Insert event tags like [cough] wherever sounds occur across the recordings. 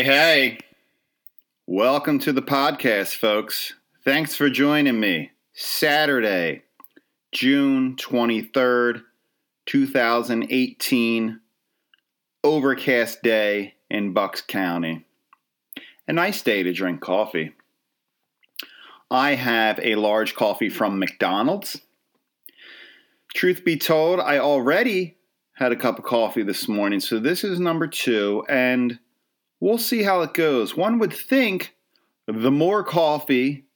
Hey, hey. Welcome to the podcast, folks. Thanks for joining me. Saturday, June 23rd, 2018, overcast day in Bucks County. A nice day to drink coffee. I have a large coffee from McDonald's. Truth be told, I already had a cup of coffee this morning, so this is number two, and we'll see how it goes. One would think the more coffee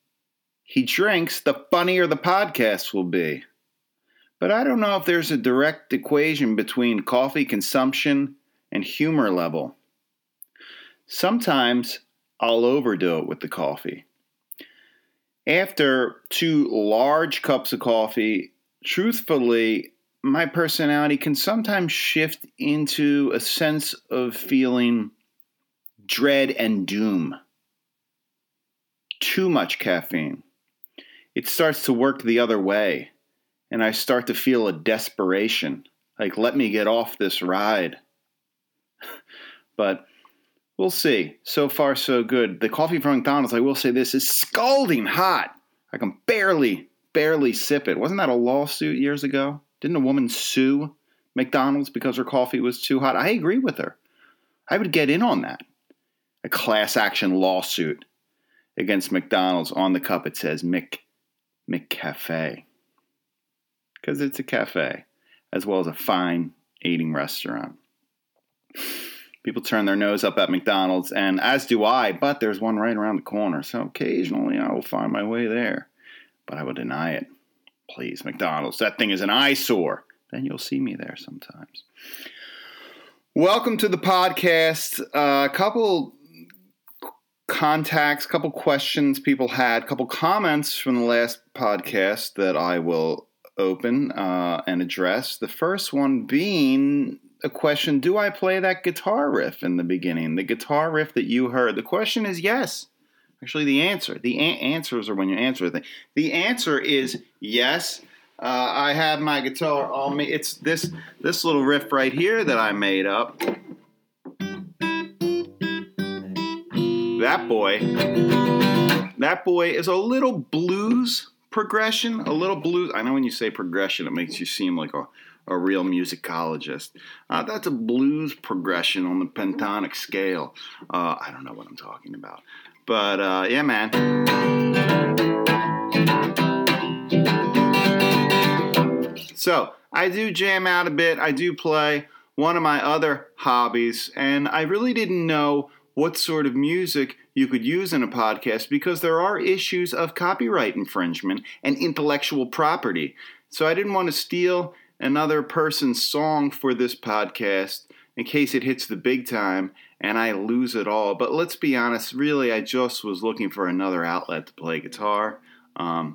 he drinks, the funnier the podcast will be. But I don't know if there's a direct equation between coffee consumption and humor level. Sometimes I'll overdo it with the coffee. After two large cups of coffee, truthfully, my personality can sometimes shift into a sense of feeling dread and doom. Too much caffeine. It starts to work the other way, and I start to feel a desperation like, let me get off this ride. [laughs] but we'll see. So far, so good. The coffee from McDonald's, I will say this, is scalding hot. I can barely, barely sip it. Wasn't that a lawsuit years ago? Didn't a woman sue McDonald's because her coffee was too hot? I agree with her. I would get in on that. A class action lawsuit against McDonald's. On the cup it says Mc McCafe. Because it's a cafe, as well as a fine eating restaurant. People turn their nose up at McDonald's, and as do I, but there's one right around the corner, so occasionally I will find my way there. But I will deny it. Please, McDonald's, that thing is an eyesore. Then you'll see me there sometimes. Welcome to the podcast. A uh, couple contacts, couple questions people had, couple comments from the last podcast that I will open uh, and address. The first one being a question Do I play that guitar riff in the beginning? The guitar riff that you heard. The question is yes. Actually, the answer. The a- answers are when you answer the thing. The answer is yes. Uh, I have my guitar on me. It's this this little riff right here that I made up. That boy. That boy is a little blues progression, a little blues. I know when you say progression, it makes you seem like a, a real musicologist. Uh, that's a blues progression on the pentatonic scale. Uh, I don't know what I'm talking about. But uh, yeah, man. So I do jam out a bit. I do play one of my other hobbies, and I really didn't know what sort of music you could use in a podcast because there are issues of copyright infringement and intellectual property. So I didn't want to steal another person's song for this podcast in case it hits the big time and I lose it all. But let's be honest, really, I just was looking for another outlet to play guitar. Um,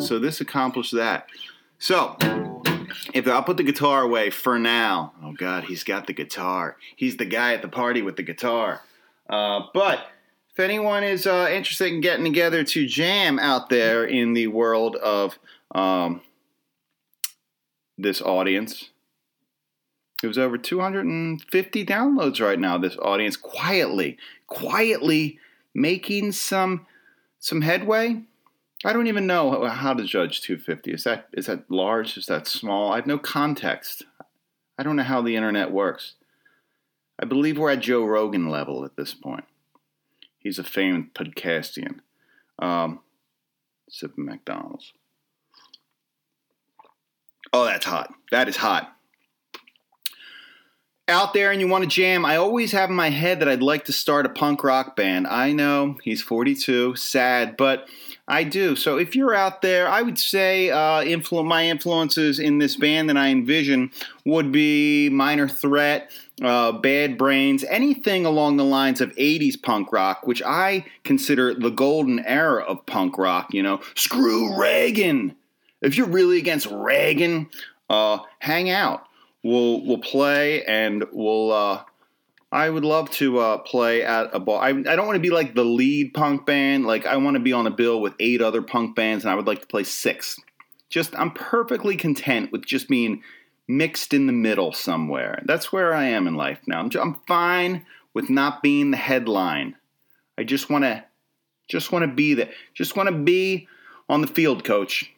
so this accomplished that. So, if I'll put the guitar away for now. Oh God, he's got the guitar. He's the guy at the party with the guitar. Uh, but if anyone is uh, interested in getting together to jam out there in the world of um, this audience, it was over 250 downloads right now. This audience quietly, quietly making some some headway. I don't even know how to judge 250. Is that is that large? Is that small? I have no context. I don't know how the internet works. I believe we're at Joe Rogan level at this point. He's a famed podcastian. Um, sipping McDonald's. Oh, that's hot. That is hot out there and you want to jam, I always have in my head that I'd like to start a punk rock band. I know he's 42, sad, but I do. So if you're out there, I would say uh, influ- my influences in this band that I envision would be Minor Threat, uh, Bad Brains, anything along the lines of 80s punk rock, which I consider the golden era of punk rock. You know, screw Reagan. If you're really against Reagan, uh, hang out we'll we'll play and we'll. I would love to uh, play at a ball. I, I don't want to be like the lead punk band. Like I want to be on a bill with eight other punk bands, and I would like to play six. Just I'm perfectly content with just being mixed in the middle somewhere. That's where I am in life now. I'm, I'm fine with not being the headline. I just want to just want to be there. Just want to be on the field, coach.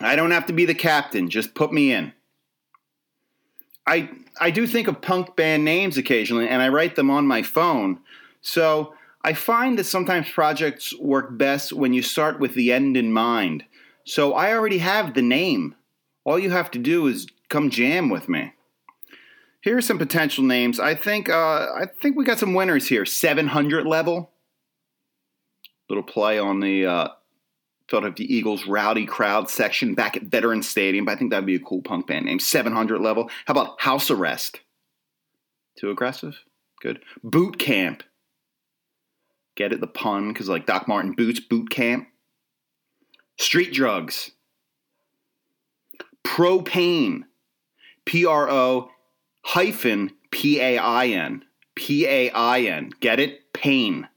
I don't have to be the captain. Just put me in. I I do think of punk band names occasionally and I write them on my phone. So I find that sometimes projects work best when you start with the end in mind. So I already have the name. All you have to do is come jam with me. Here are some potential names. I think uh, I think we got some winners here. 700 level. Little play on the uh, Philadelphia Eagles rowdy crowd section back at Veterans Stadium. But I think that'd be a cool punk band name. 700 level. How about House Arrest? Too aggressive? Good. Boot Camp. Get it? The pun, because like Doc Martin boots, boot camp. Street drugs. Propane. P R O hyphen P A I N. P A I N. Get it? Pain.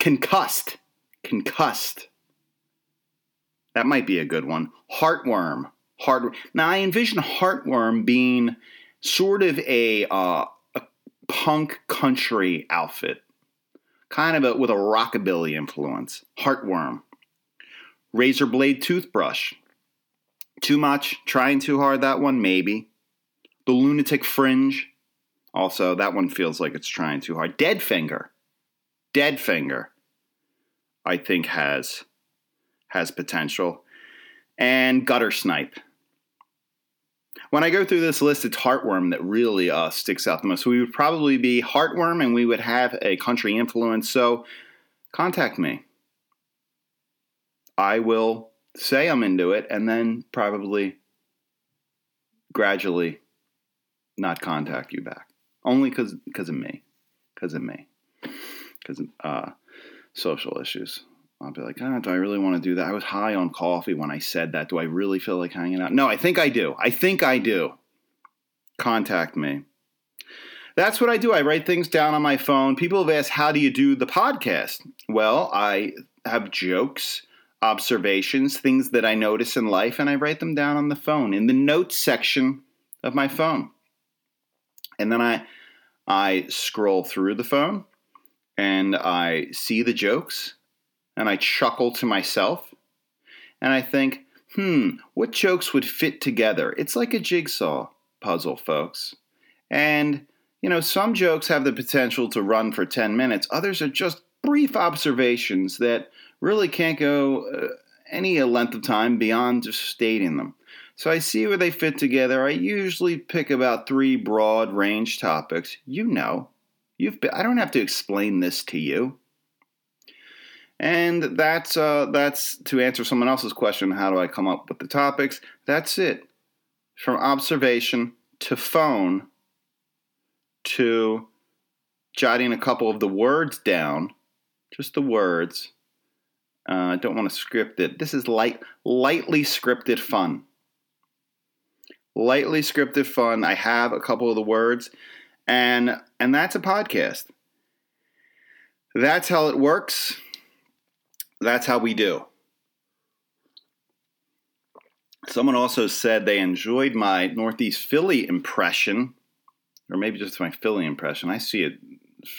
Concussed. Concussed. That might be a good one. Heartworm. Heart. Now I envision Heartworm being sort of a, uh, a punk country outfit, kind of a, with a rockabilly influence. Heartworm. Razor blade toothbrush. Too much. Trying too hard. That one maybe. The lunatic fringe. Also, that one feels like it's trying too hard. Dead finger. Dead finger. I think has has potential, and gutter snipe. When I go through this list, it's heartworm that really uh, sticks out the most. We would probably be heartworm, and we would have a country influence. So, contact me. I will say I'm into it, and then probably gradually not contact you back. Only because of me, because of me, because of uh, social issues. I'll be like, oh, do I really want to do that? I was high on coffee when I said that. Do I really feel like hanging out? No, I think I do. I think I do. Contact me. That's what I do. I write things down on my phone. People have asked, how do you do the podcast? Well, I have jokes, observations, things that I notice in life, and I write them down on the phone in the notes section of my phone. And then I I scroll through the phone and I see the jokes and I chuckle to myself and I think, hmm, what jokes would fit together? It's like a jigsaw puzzle, folks. And, you know, some jokes have the potential to run for 10 minutes, others are just brief observations that really can't go uh, any length of time beyond just stating them. So I see where they fit together. I usually pick about three broad range topics. You know, you've been, I don't have to explain this to you. And that's uh, that's to answer someone else's question. How do I come up with the topics? That's it. From observation to phone to jotting a couple of the words down, just the words. Uh, I don't want to script it. This is light, lightly scripted fun. Lightly scripted fun. I have a couple of the words, and and that's a podcast. That's how it works that's how we do. Someone also said they enjoyed my Northeast Philly impression, or maybe just my Philly impression. I see it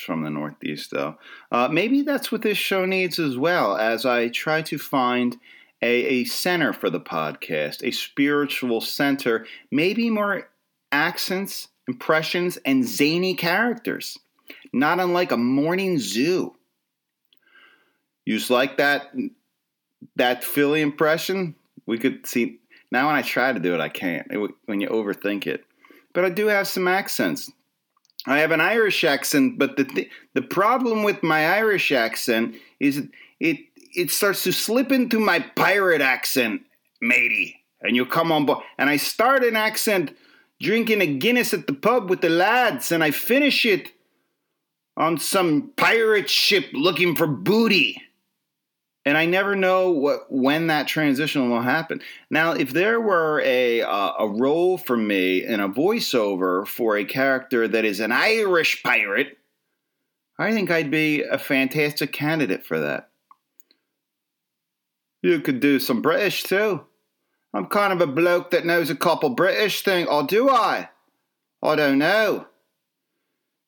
from the Northeast, though. Uh, maybe that's what this show needs as well, as I try to find a, a center for the podcast, a spiritual center, maybe more accents, impressions, and zany characters, not unlike a morning zoo. You like that that Philly impression? We could see now when I try to do it, I can't. It, when you overthink it, but I do have some accents. I have an Irish accent, but the th- the problem with my Irish accent is it it starts to slip into my pirate accent, matey. And you come on board, and I start an accent drinking a Guinness at the pub with the lads, and I finish it on some pirate ship looking for booty and I never know what when that transition will happen. Now, if there were a uh, a role for me in a voiceover for a character that is an Irish pirate, I think I'd be a fantastic candidate for that. You could do some British too. I'm kind of a bloke that knows a couple British things, or do I? I don't know.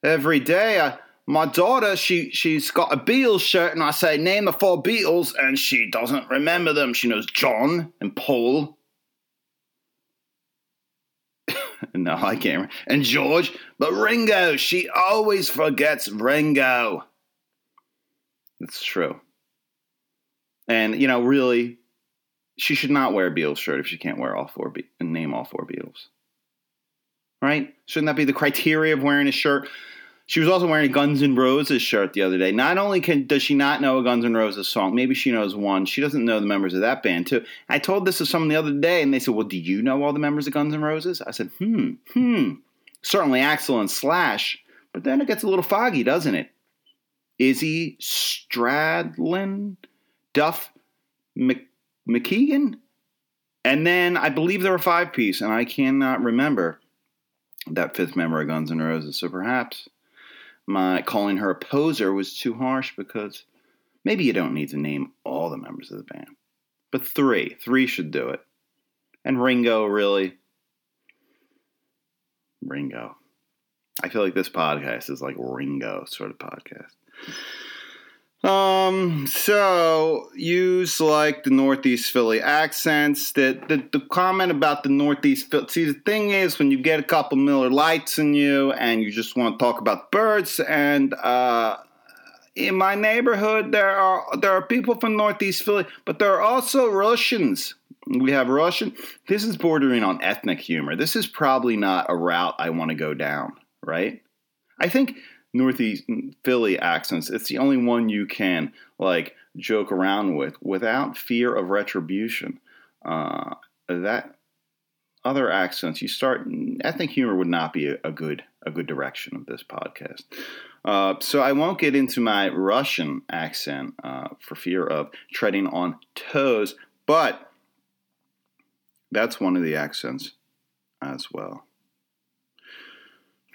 every day. I, my daughter, she she's got a Beatles shirt, and I say, name the four Beatles, and she doesn't remember them. She knows John and Paul. [laughs] no, I can't. Remember. And George, but Ringo, she always forgets Ringo. It's true. And you know, really, she should not wear a Beatles shirt if she can't wear all four Be- and name all four Beatles. Right? Shouldn't that be the criteria of wearing a shirt? She was also wearing a Guns N' Roses shirt the other day. Not only can, does she not know a Guns N' Roses song, maybe she knows one. She doesn't know the members of that band too. I told this to someone the other day, and they said, "Well, do you know all the members of Guns N' Roses?" I said, "Hmm, hmm, certainly Axl and Slash." But then it gets a little foggy, doesn't it? Izzy Stradlin, Duff Mc, McKagan, and then I believe there were five piece, and I cannot remember that fifth member of Guns N' Roses. So perhaps my calling her a poser was too harsh because maybe you don't need to name all the members of the band. But three. Three should do it. And Ringo, really. Ringo. I feel like this podcast is like Ringo sort of podcast. Um, so use like the Northeast Philly accents. That the, the comment about the Northeast Philly. See, the thing is, when you get a couple Miller Lites in you, and you just want to talk about birds, and uh, in my neighborhood, there are there are people from Northeast Philly, but there are also Russians. We have Russian. This is bordering on ethnic humor. This is probably not a route I want to go down. Right? I think Northeast Philly accents, it's the only one you can like joke around with without fear of retribution. Uh, that other accents, you start. Ethnic humor would not be a, a good a good direction of this podcast. Uh, so I won't get into my Russian accent uh, for fear of treading on toes, but that's one of the accents as well.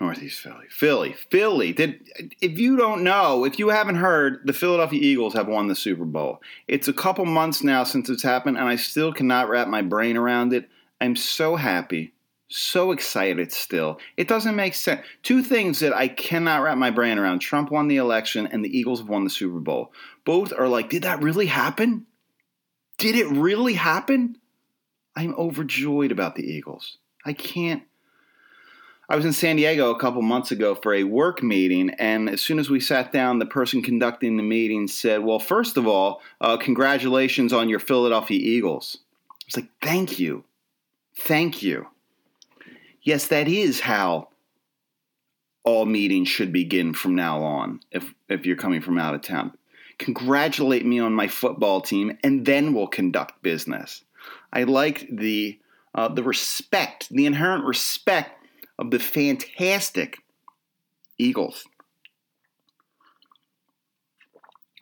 Northeast Philly. Philly. Philly. Did if you don't know, if you haven't heard, the Philadelphia Eagles have won the Super Bowl. It's a couple months now since it's happened, and I still cannot wrap my brain around it. I'm so happy, so excited still. It doesn't make sense. Two things that I cannot wrap my brain around. Trump won the election and the Eagles have won the Super Bowl. Both are like, did that really happen? Did it really happen? I'm overjoyed about the Eagles. I can't I was in San Diego a couple months ago for a work meeting, and as soon as we sat down, the person conducting the meeting said, Well, first of all, uh, congratulations on your Philadelphia Eagles. I was like, Thank you. Thank you. Yes, that is how all meetings should begin from now on if, if you're coming from out of town. Congratulate me on my football team, and then we'll conduct business. I like the uh, the respect, the inherent respect of the fantastic Eagles.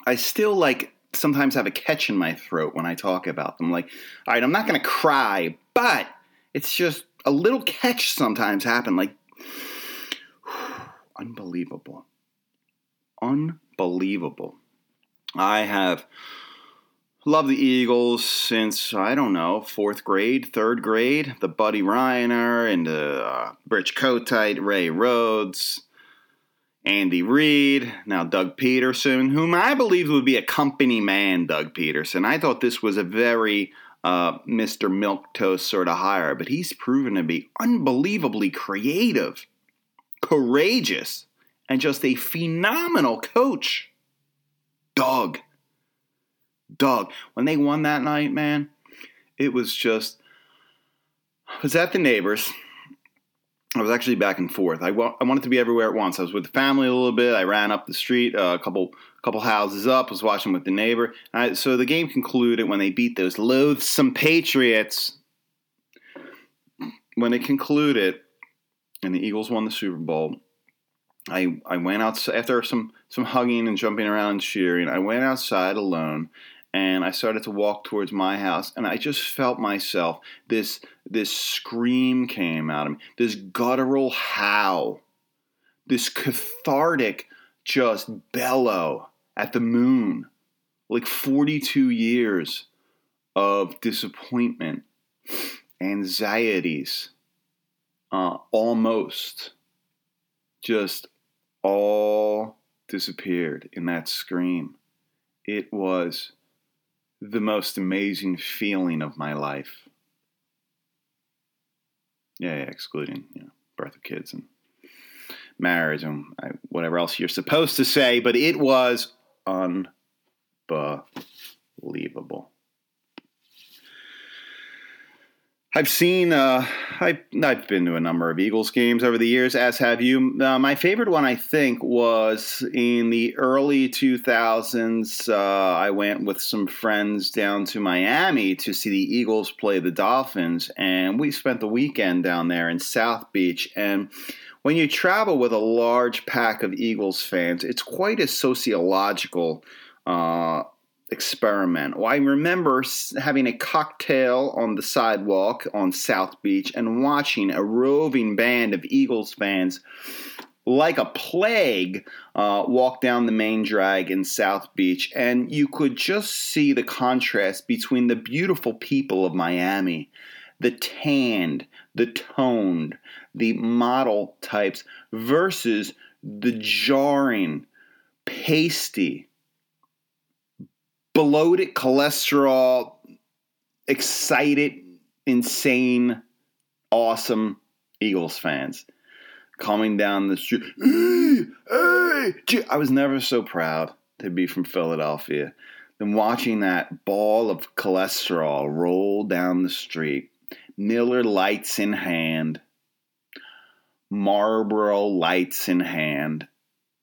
I still like sometimes have a catch in my throat when I talk about them. Like, all right, I'm not going to cry, but it's just a little catch sometimes happen. Like, [sighs] unbelievable. Unbelievable. I have Love the Eagles since I don't know fourth grade, third grade. The Buddy Ryan and the uh, Rich Kotite, Ray Rhodes, Andy Reid, now Doug Pederson, whom I believe would be a company man. Doug Pederson. I thought this was a very uh, Mr. Milquetoast sort of hire, but he's proven to be unbelievably creative, courageous, and just a phenomenal coach. Doug. Dog, when they won that night, man, it was just. I was at the neighbors. I was actually back and forth. I, wa- I wanted to be everywhere at once. I was with the family a little bit. I ran up the street uh, a couple couple houses up. Was watching with the neighbor. I, so the game concluded when they beat those loathsome Patriots. When it concluded, and the Eagles won the Super Bowl, I I went out after some some hugging and jumping around and cheering. I went outside alone and I started to walk towards my house, and I just felt myself. This this scream came out of me. This guttural howl. This cathartic, just bellow at the moon. Like 42 years of disappointment, anxieties, uh, almost just all disappeared in that scream. It was the most amazing feeling of my life. Yeah, yeah excluding you know, birth of kids and marriage and uh, whatever else you're supposed to say, but it was unbelievable. I've seen, uh, I, I've been to a number of Eagles games over the years, as have you. Uh, my favorite one, I think, was in the early 2000s. Uh, I went with some friends down to Miami to see the Eagles play the Dolphins, and we spent the weekend down there in South Beach. And when you travel with a large pack of Eagles fans, it's quite a sociological uh, experiment. Well, I remember having a cocktail on the sidewalk on South Beach and watching a roving band of Eagles fans like a plague uh, walk down the main drag in South Beach, and you could just see the contrast between the beautiful people of Miami, the tanned, the toned, the model types, versus the jarring, pasty, bloated cholesterol, excited, insane, awesome Eagles fans coming down the street. I was never so proud to be from Philadelphia than watching that ball of cholesterol roll down the street, Miller Lites in hand, Marlboro lights in hand,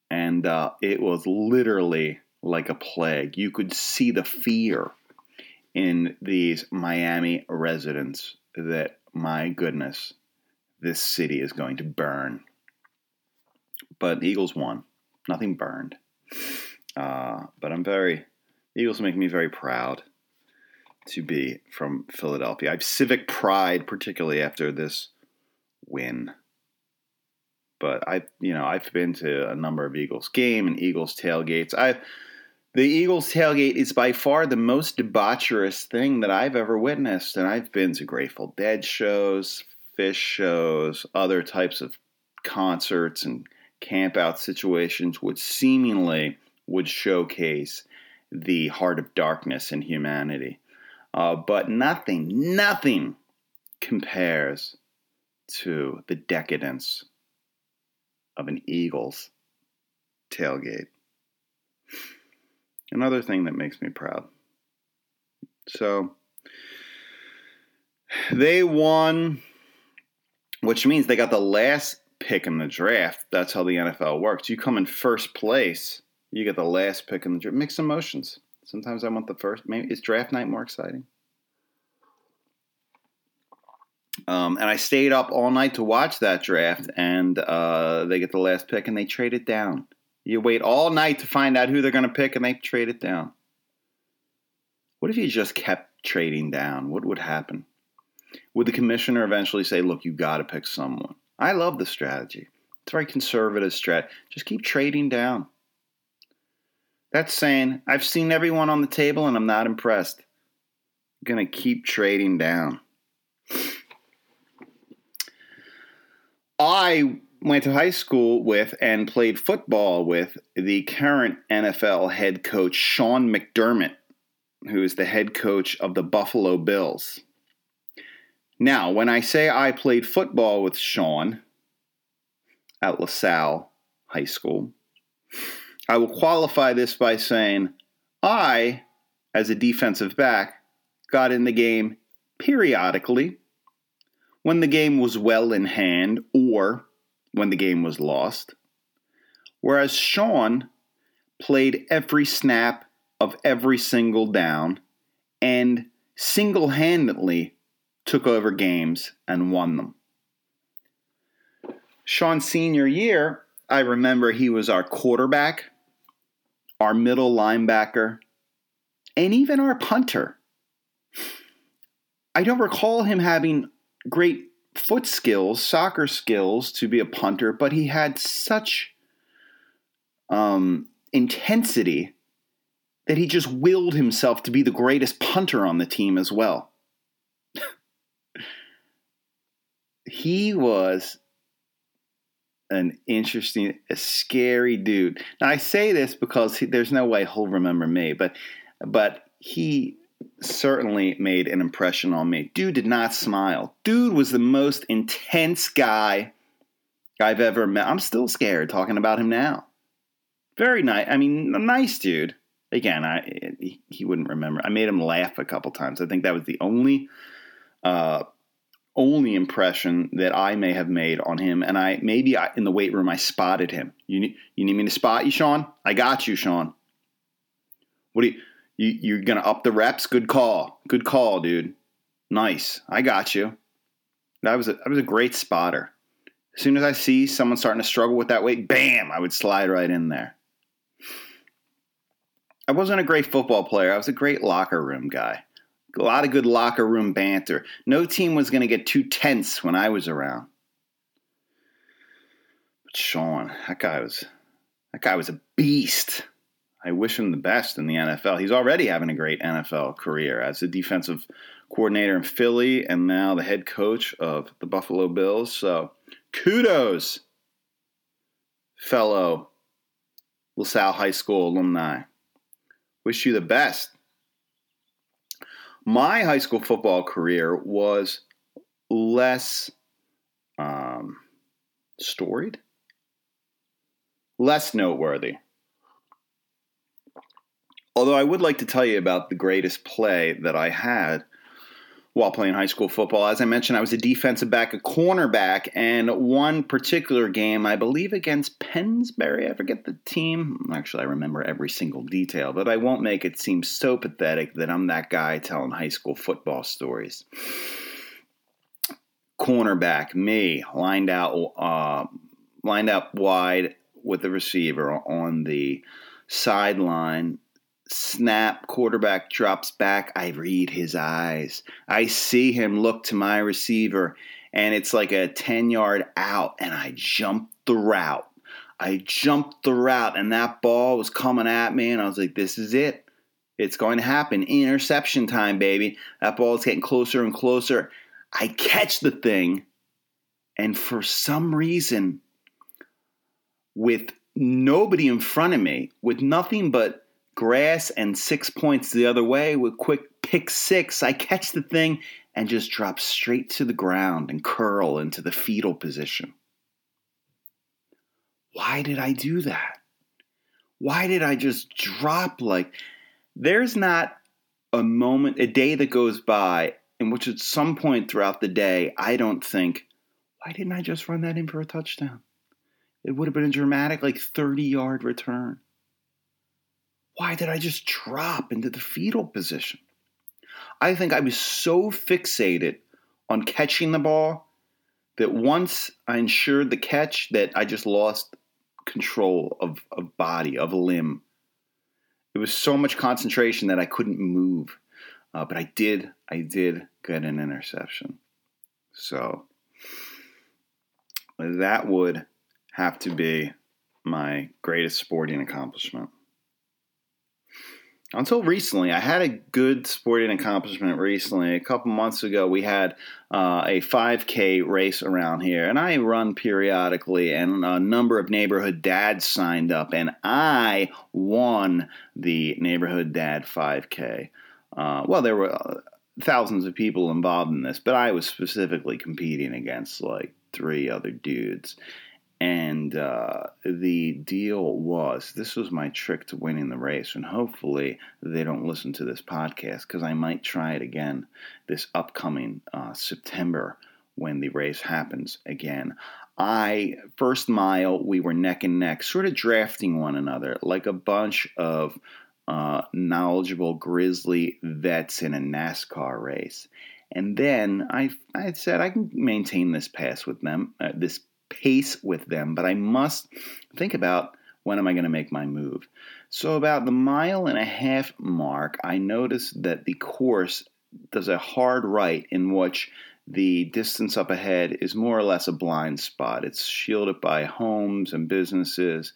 and uh, it was literally like a plague. You could see the fear in these Miami residents that, my goodness, this city is going to burn. But Eagles won. Nothing burned. Uh, but I'm very, Eagles make me very proud to be from Philadelphia. I have civic pride, particularly after this win. But I, you know, I've been to a number of Eagles game and Eagles tailgates. I the Eagles tailgate is by far the most debaucherous thing that I've ever witnessed. And I've been to Grateful Dead shows, Phish shows, other types of concerts and camp out situations, which seemingly would showcase the heart of darkness in humanity. Uh, but nothing, nothing compares to the decadence of an Eagles tailgate. Another thing that makes me proud. So they won, which means they got the last pick in the draft. That's how the NFL works. You come in first place, you get the last pick in the draft. Mixed emotions. Sometimes I want the first. Maybe is draft night more exciting? Um, and I stayed up all night to watch that draft, and uh, they get the last pick, and they trade it down. You wait all night to find out who they're going to pick and they trade it down. What if you just kept trading down? What would happen? Would the commissioner eventually say, look, you got to pick someone? I love the strategy. It's a very conservative strategy. Just keep trading down. That's saying, I've seen everyone on the table and I'm not impressed. I'm going to keep trading down. I went to high school with and played football with the current NFL head coach, Sean McDermott, who is the head coach of the Buffalo Bills. Now, when I say I played football with Sean at LaSalle High School, I will qualify this by saying I, as a defensive back, got in the game periodically when the game was well in hand or when the game was lost, whereas Sean played every snap of every single down and single handedly took over games and won them. Sean's senior year, I remember he was our quarterback, our middle linebacker, and even our punter. I don't recall him having great foot skills, soccer skills to be a punter, but he had such um, intensity that he just willed himself to be the greatest punter on the team as well. [laughs] he was an interesting, a scary dude. Now I say this because he, there's no way he'll remember me, but but he certainly made an impression on me. Dude did not smile. Dude was the most intense guy I've ever met. I'm still scared talking about him now. Very nice. I mean, a nice dude. Again, I he, he wouldn't remember. I made him laugh a couple times. I think that was the only uh, only impression that I may have made on him. And I maybe I, in the weight room I spotted him. You need you need me to spot you, Sean? I got you, Sean. What do you, you you're gonna up the reps? Good call. Good call, dude. Nice. I got you. That was a that was a great spotter. As soon as I see someone starting to struggle with that weight, bam, I would slide right in there. I wasn't a great football player. I was a great locker room guy. A lot of good locker room banter. No team was going to get too tense when I was around. But Sean, that guy was that guy was a beast. I wish him the best in the NFL. He's already having a great NFL career as a defensive coordinator in Philly and now the head coach of the Buffalo Bills. So, kudos, fellow LaSalle High School alumni. Wish you the best my high school football career was less um, storied, less noteworthy. Although I would like to tell you about the greatest play that I had while playing high school football. As I mentioned, I was a defensive back, a cornerback, and one particular game, I believe against Pennsbury, I forget the team. Actually, I remember every single detail, but I won't make it seem so pathetic that I'm that guy telling high school football stories. Cornerback, me, lined out, uh, lined up wide with the receiver on the sideline snap, quarterback drops back. I read his eyes. I see him look to my receiver, and it's like a 10 yard out, and I jump the route. I jumped the route, and that ball was coming at me, and I was like, this is it. It's going to happen. Interception time, baby. That ball is getting closer and closer. I catch the thing, and for some reason, with nobody in front of me, with nothing but grass and six points the other way with quick pick six. I catch the thing and just drop straight to the ground and curl into the fetal position. Why did I do that? Why did I just drop like there's not a moment, a day that goes by in which at some point throughout the day I don't think, why didn't I just run that in for a touchdown? It would have been a dramatic like 30 yard return. Why did I just drop into the fetal position? I think I was so fixated on catching the ball that once I ensured the catch that I just lost control of, of body, of limb. It was so much concentration that I couldn't move. Uh, but I did, I did get an interception. So that would have to be my greatest sporting accomplishment until recently, I had a good sporting accomplishment recently. A couple months ago, we had uh, a 5K race around here, and I run periodically, and a number of neighborhood dads signed up, and I won the neighborhood dad 5K. Uh, well, there were uh, thousands of people involved in this, but I was specifically competing against like three other dudes. And uh, the deal was this was my trick to winning the race. And hopefully they don't listen to this podcast because I might try it again this upcoming uh, September when the race happens again. I, first mile, we were neck and neck, sort of drafting one another like a bunch of uh, knowledgeable grizzly vets in a NASCAR race. And then I, I said I can maintain this pass with them, uh, this pace with them, but I must think about when am I going to make my move. So, about the mile and a half mark, I noticed that the course does a hard right in which the distance up ahead is more or less a blind spot. It's shielded by homes and businesses,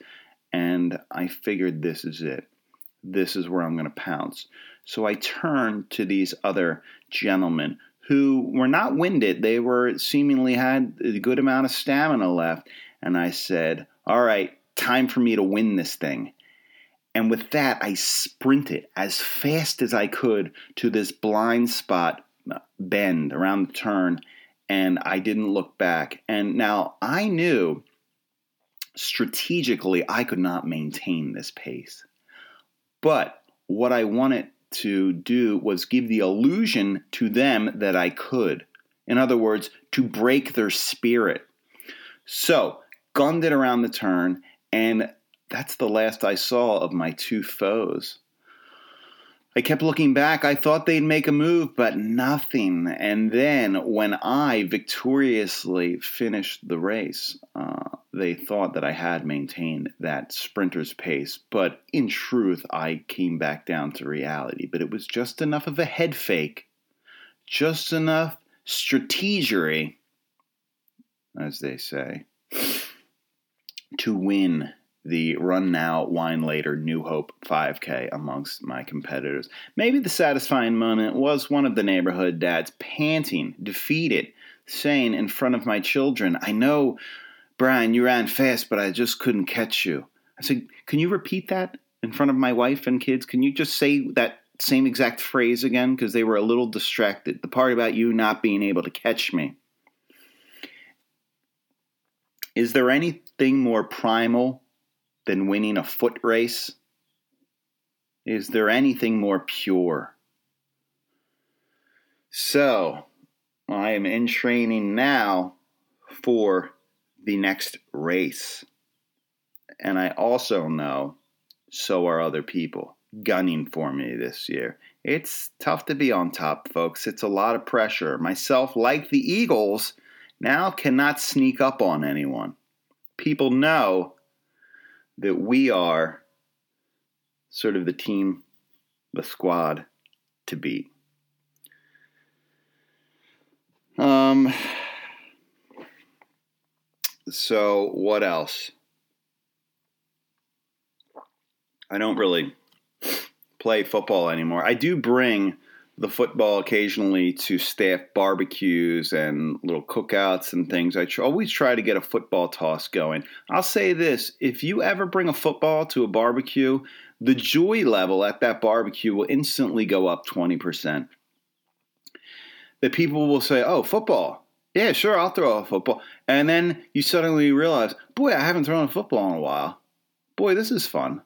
and I figured this is it. This is where I'm going to pounce. So I turned to these other gentlemen who were not winded. They were seemingly had a good amount of stamina left. and I said, All right, time for me to win this thing. And with that, I sprinted as fast as I could to this blind spot uh, bend around the turn, and I didn't look back. And now I knew strategically I could not maintain this pace. But what I wanted to do was give the illusion to them that I could. In other words, to break their spirit. So, gunned it around the turn, and that's the last I saw of my two foes. I kept looking back. I thought they'd make a move, but nothing. And then, when I victoriously finished the race, uh, they thought that I had maintained that sprinter's pace. But in truth, I came back down to reality. But it was just enough of a head fake, just enough strategery, as they say, to win the Run Now, Wine Later New Hope 5K amongst my competitors. Maybe the satisfying moment was one of the neighborhood dads panting, defeated, saying in front of my children, I know, Brian, you ran fast, but I just couldn't catch you. I said, Can you repeat that in front of my wife and kids? Can you just say that same exact phrase again? Because they were a little distracted. The part about you not being able to catch me. Is there anything more primal than winning a foot race? Is there anything more pure? So, I am in training now for the next race. And I also know so are other people gunning for me this year. It's tough to be on top, folks. It's a lot of pressure. Myself, like the Eagles, now cannot sneak up on anyone. People know that we are sort of the team, the squad to beat. Um, so, what else? I don't really play football anymore. I do bring the football occasionally to staff barbecues and little cookouts and things. I tr- always try to get a football toss going. I'll say this if you ever bring a football to a barbecue, the joy level at that barbecue will instantly go up 20%. The people will say, Oh, football. Yeah, sure, I'll throw a football. And then you suddenly realize, Boy, I haven't thrown a football in a while. Boy, this is fun.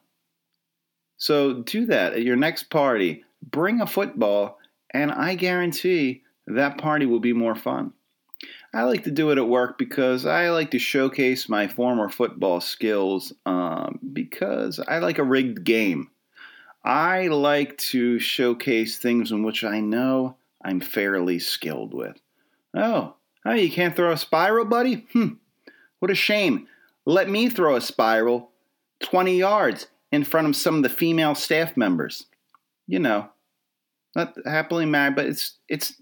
So do that at your next party. Bring a football and I guarantee that party will be more fun. I like to do it at work because I like to showcase my former football skills um, because I like a rigged game. I like to showcase things in which I know I'm fairly skilled with. Oh, oh, you can't throw a spiral, buddy? Hmm, what a shame. Let me throw a spiral 20 yards in front of some of the female staff members. You know, not happily married, but it's it's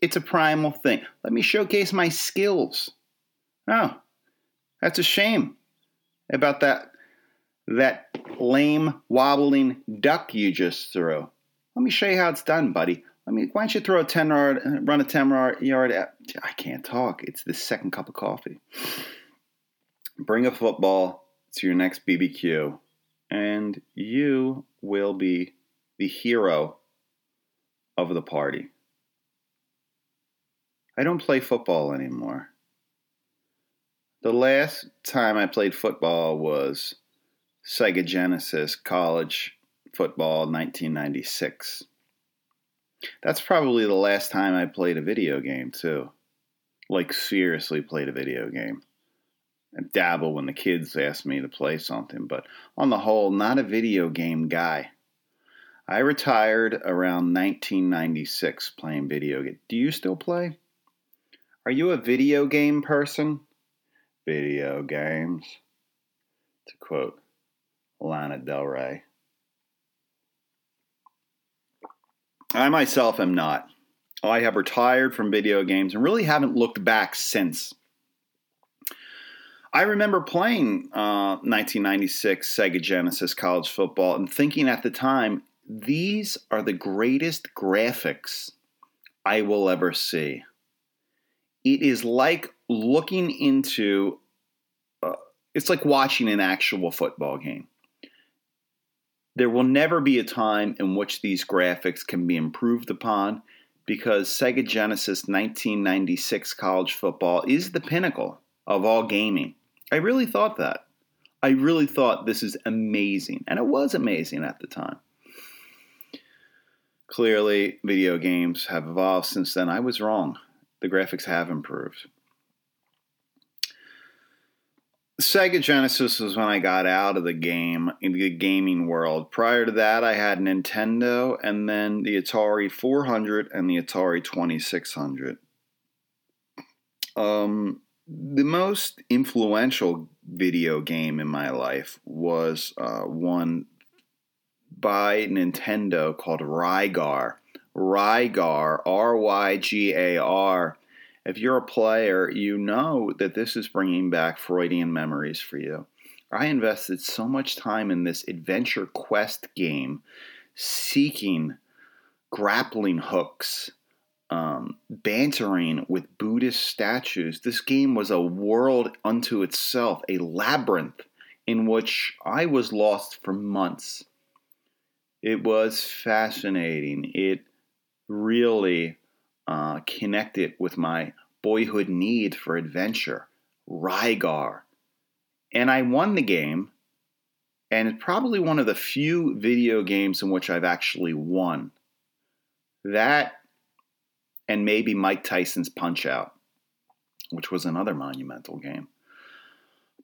it's a primal thing. Let me showcase my skills. Oh, that's a shame about that that lame wobbling duck you just threw. Let me show you how it's done, buddy. Let mean, Why don't you throw a ten yard, run a ten yard? I can't talk. It's the second cup of coffee. Bring a football to your next BBQ, and you will be the hero of the party. I don't play football anymore. The last time I played football was Sega Genesis college football 1996. That's probably the last time I played a video game, too. Like, seriously, played a video game. I dabble when the kids ask me to play something, but on the whole, not a video game guy. I retired around 1996 playing video games. Do you still play? Are you a video game person? Video games. To quote Lana Del Rey. I myself am not. I have retired from video games and really haven't looked back since. I remember playing uh, 1996 Sega Genesis college football and thinking at the time these are the greatest graphics I will ever see. It is like looking into it's like watching an actual football game. There will never be a time in which these graphics can be improved upon because Sega Genesis 1996 college football is the pinnacle of all gaming. I really thought that. I really thought this is amazing, and it was amazing at the time. Clearly, video games have evolved since then. I was wrong. The graphics have improved. Sega Genesis was when I got out of the game in the gaming world. Prior to that, I had Nintendo and then the Atari 400 and the Atari 2600. Um, the most influential video game in my life was uh, one by Nintendo called Rygar. Rygar, R Y G A R. If you're a player, you know that this is bringing back Freudian memories for you. I invested so much time in this adventure quest game, seeking grappling hooks um, bantering with Buddhist statues. This game was a world unto itself, a labyrinth in which I was lost for months. It was fascinating. It really uh, connected with my boyhood need for adventure, Rygar. And I won the game, and it's probably one of the few video games in which I've actually won. That and maybe Mike Tyson's Punch Out, which was another monumental game.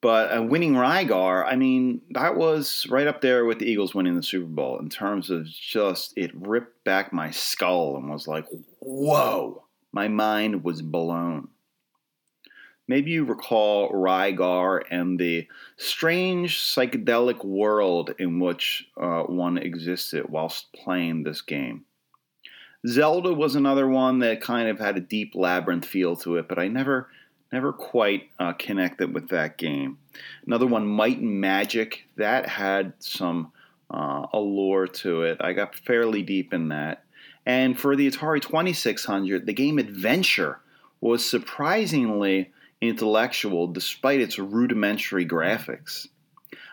But uh, winning Rygar, I mean, that was right up there with the Eagles winning the Super Bowl in terms of just it ripped back my skull and was like, whoa, my mind was blown. Maybe you recall Rygar and the strange psychedelic world in which uh, one existed whilst playing this game. Zelda was another one that kind of had a deep labyrinth feel to it, but I never never quite uh, connected with that game. Another one, Might and Magic, that had some uh, allure to it. I got fairly deep in that. And for the Atari 2600, the game Adventure was surprisingly intellectual despite its rudimentary graphics.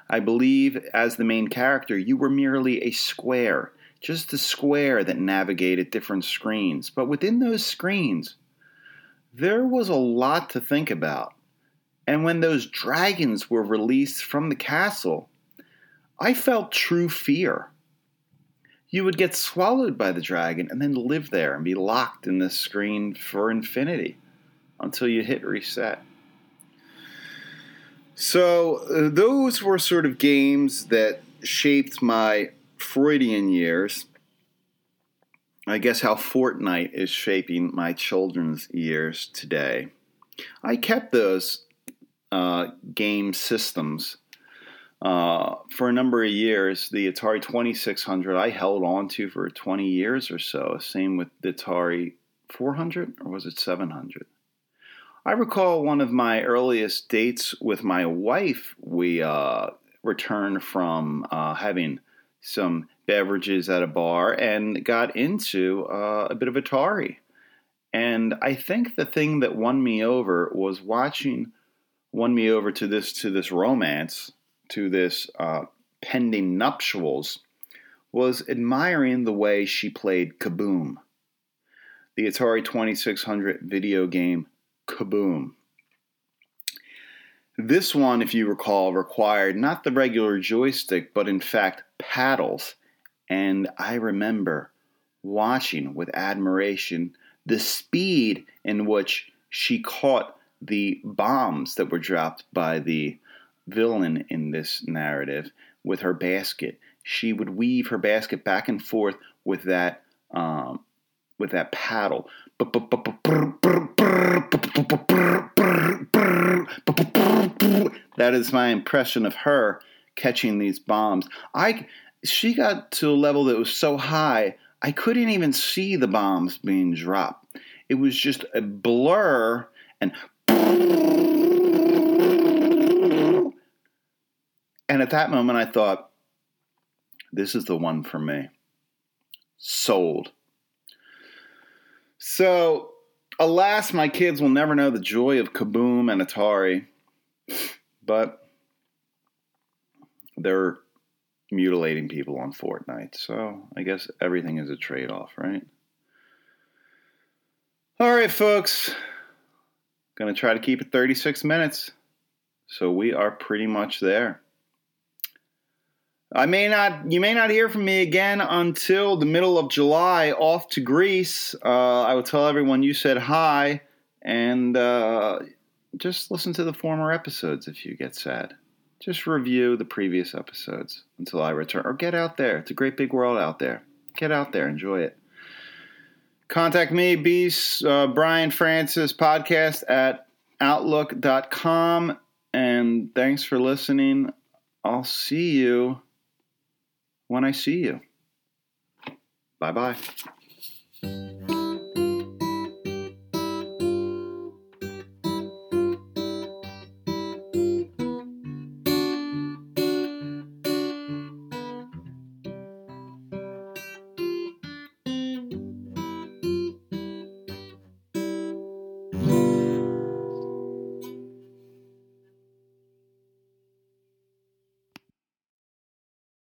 I believe, as the main character, you were merely a square just a square that navigated different screens. But within those screens, there was a lot to think about. And when those dragons were released from the castle, I felt true fear. You would get swallowed by the dragon and then live there and be locked in this screen for infinity until you hit reset. So, uh, those were sort of games that shaped my Freudian years, I guess how Fortnite is shaping my children's years today. I kept those uh, game systems uh, for a number of years. The Atari 2600 I held on to for 20 years or so. Same with the Atari 400, or was it 700? I recall one of my earliest dates with my wife. We uh, returned from uh, having some beverages at a bar and got into uh, a bit of Atari. And I think the thing that won me over was watching, won me over to this to this romance, to this uh, pending nuptials, was admiring the way she played Kaboom, the Atari 2600 video game Kaboom. This one, if you recall, required not the regular joystick, but in fact paddles. And I remember watching with admiration the speed in which she caught the bombs that were dropped by the villain in this narrative with her basket. She would weave her basket back and forth with that um, with that paddle. That is my impression of her catching these bombs. I she got to a level that was so high I couldn't even see the bombs being dropped. It was just a blur and and at that moment I thought this is the one for me. Sold. So, alas, my kids will never know the joy of Kaboom and Atari. But they're mutilating people on Fortnite. So I guess everything is a trade off, right? All right, folks. Gonna try to keep it 36 minutes. So we are pretty much there. I may not, you may not hear from me again until the middle of July, off to Greece. Uh, I will tell everyone you said hi, and uh, just listen to the former episodes if you get sad. Just review the previous episodes until I return, or get out there. It's a great big world out there. Get out there, enjoy it. Contact me, Beast, uh, Brian Francis podcast at outlook.com. And thanks for listening. I'll see you when I see you. Bye bye.